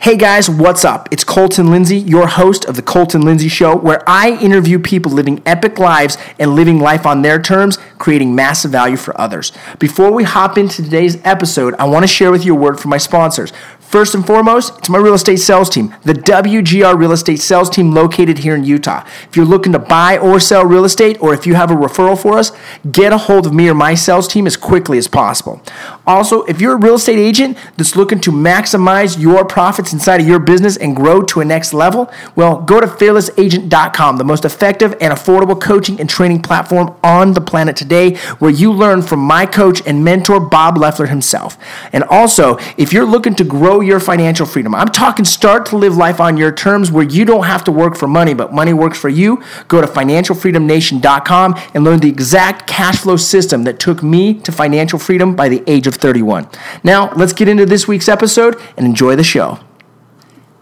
Hey guys, what's up? It's Colton Lindsay, your host of The Colton Lindsay Show, where I interview people living epic lives and living life on their terms, creating massive value for others. Before we hop into today's episode, I want to share with you a word from my sponsors. First and foremost, it's my real estate sales team, the WGR Real Estate Sales Team located here in Utah. If you're looking to buy or sell real estate, or if you have a referral for us, get a hold of me or my sales team as quickly as possible. Also, if you're a real estate agent that's looking to maximize your profits inside of your business and grow to a next level, well, go to fearlessagent.com, the most effective and affordable coaching and training platform on the planet today, where you learn from my coach and mentor, Bob Leffler himself. And also, if you're looking to grow your financial freedom. I'm talking start to live life on your terms where you don't have to work for money, but money works for you. Go to financialfreedomnation.com and learn the exact cash flow system that took me to financial freedom by the age of 31. Now, let's get into this week's episode and enjoy the show.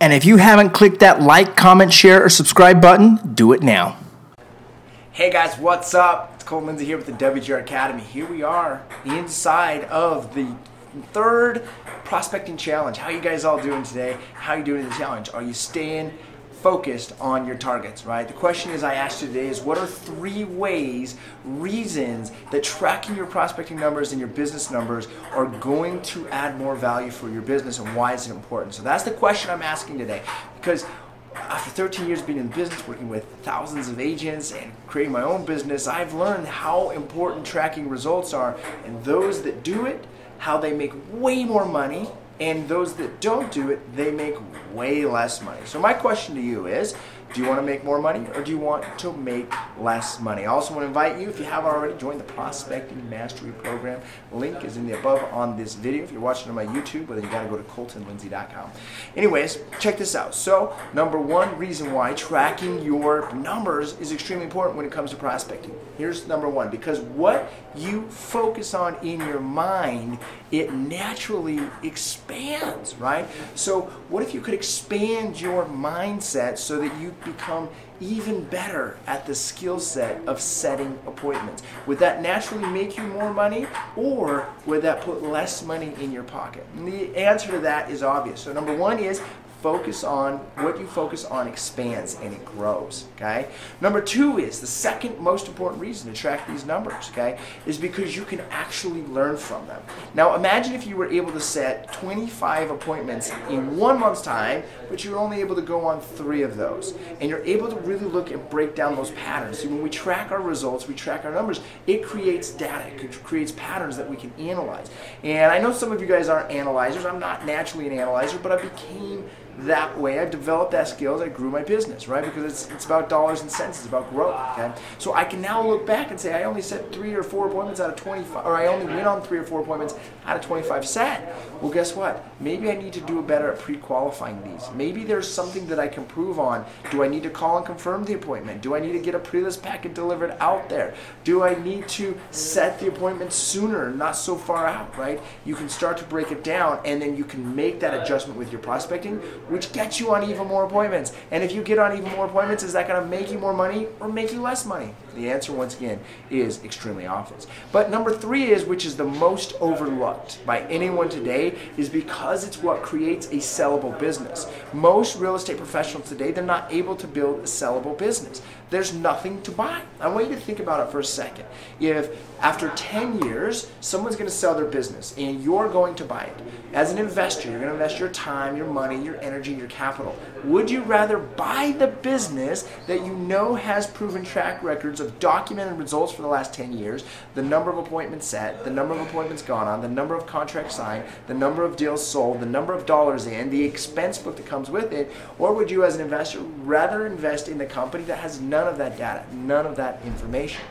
And if you haven't clicked that like, comment, share, or subscribe button, do it now. Hey guys, what's up? It's Cole Lindsay here with the WGR Academy. Here we are inside of the third prospecting challenge. How you guys all doing today? How you doing in the challenge? Are you staying focused on your targets, right? The question is I asked you today is what are three ways, reasons that tracking your prospecting numbers and your business numbers are going to add more value for your business and why is it important? So that's the question I'm asking today because after 13 years being in business, working with thousands of agents and creating my own business, I've learned how important tracking results are. And those that do it how they make way more money, and those that don't do it, they make way less money. So my question to you is, do you want to make more money or do you want to make less money? I also want to invite you, if you haven't already, join the Prospecting Mastery Program. Link is in the above on this video. If you're watching on my YouTube, well, then you got to go to coltonlindsay.com. Anyways, check this out. So, number one reason why tracking your numbers is extremely important when it comes to prospecting. Here's number one because what you focus on in your mind, it naturally expands, right? So, what if you could expand your mindset so that you become even better at the skill set of setting appointments? Would that naturally make you more money or would that put less money in your pocket? And the answer to that is obvious. So, number one is focus on what you focus on expands and it grows okay? Number two is the second most important reason to track these numbers okay is because you can actually learn from them. Now imagine if you were able to set 25 appointments in one month's time but you're only able to go on three of those. And you're able to really look and break down those patterns. See, when we track our results we track our numbers it creates data it creates patterns that we can analyze. And i know some of you guys aren't analyzers. I'm not naturally an analyzer but i became that way. I developed that skills. I grew my business, right? Because it's, it's about dollars and cents. It's about growth, okay? So I can now look back and say I only set three or four appointments out of 25, or I only went on three or four appointments out of 25 set. Well, guess what? Maybe I need to do better at pre-qualifying these. Maybe there's something that I can prove on. Do I need to call and confirm the appointment? Do I need to get a pre-list packet delivered out there? Do I need to set the appointment sooner, not so far out, right? You can start to break it down, and then you can make that adjustment with your prospecting which gets you on even more appointments. And if you get on even more appointments, is that going to make you more money or make you less money? The answer, once again, is extremely obvious. But number three is, which is the most overlooked by anyone today, is because it's what creates a sellable business. Most real estate professionals today, they're not able to build a sellable business. There's nothing to buy. I want you to think about it for a second. If after 10 years, someone's going to sell their business and you're going to buy it, as an investor, you're going to invest your time, your money, your energy, your capital. Would you rather buy the business that you know has proven track records of documented results for the last 10 years, the number of appointments set, the number of appointments gone on, the number of contracts signed, the number of deals sold, the number of dollars in, the expense book that comes with it, or would you as an investor rather invest in the company that has none of that data, none of that information?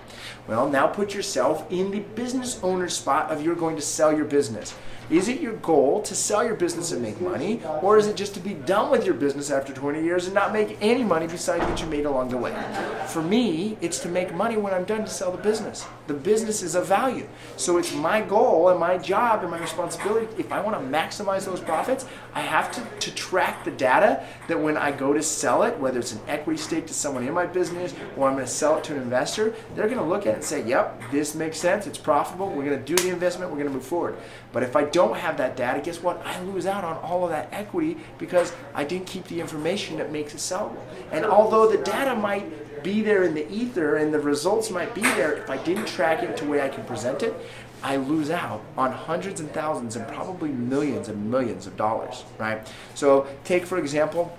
Well, now put yourself in the business owner spot of you're going to sell your business. Is it your goal to sell your business and make money, or is it just to be done with your business after 20 years and not make any money besides what you made along the way? For me, it's to make money when I'm done to sell the business. The business is of value. So it's my goal and my job and my responsibility. If I want to maximize those profits, I have to, to track the data that when I go to sell it, whether it's an equity stake to someone in my business or I'm going to sell it to an investor, they're going to look at it and say, yep, this makes sense, it's profitable, we're going to do the investment, we're going to move forward. But if I don't don't have that data, guess what? I lose out on all of that equity because I didn't keep the information that makes it sellable. And although the data might be there in the ether and the results might be there, if I didn't track it to way I can present it, I lose out on hundreds and thousands and probably millions and millions of dollars, right? So take for example,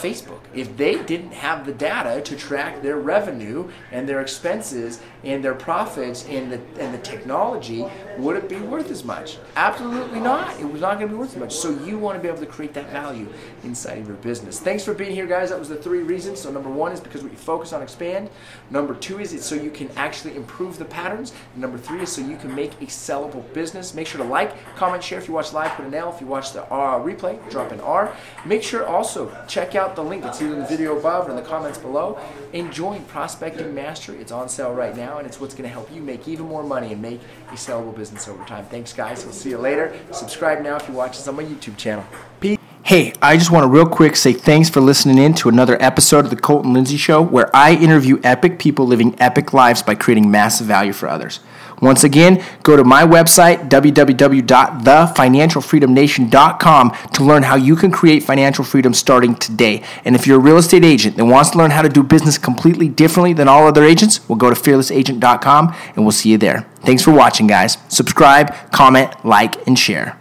Facebook. If they didn't have the data to track their revenue and their expenses and their profits and the, and the technology, would it be worth as much? Absolutely not. It was not going to be worth as much. So you want to be able to create that value inside of your business. Thanks for being here, guys. That was the three reasons. So number one is because we focus on expand. Number two is it's so you can actually improve the patterns. And number three is so you can make a sellable business. Make sure to like, comment, share. If you watch live, put an L. If you watch the uh, replay, drop an R. Make sure also check out the link. It's either in the video above or in the comments below. Enjoy Prospecting Mastery. It's on sale right now, and it's what's going to help you make even more money and make a sellable business over time. Thanks, guys. We'll see you later. Subscribe now if you're watching this on my YouTube channel. Peace. Hey, I just want to real quick say thanks for listening in to another episode of the Colton Lindsay Show, where I interview epic people living epic lives by creating massive value for others. Once again, go to my website, www.thefinancialfreedomnation.com, to learn how you can create financial freedom starting today. And if you're a real estate agent that wants to learn how to do business completely differently than all other agents, we'll go to fearlessagent.com and we'll see you there. Thanks for watching, guys. Subscribe, comment, like, and share.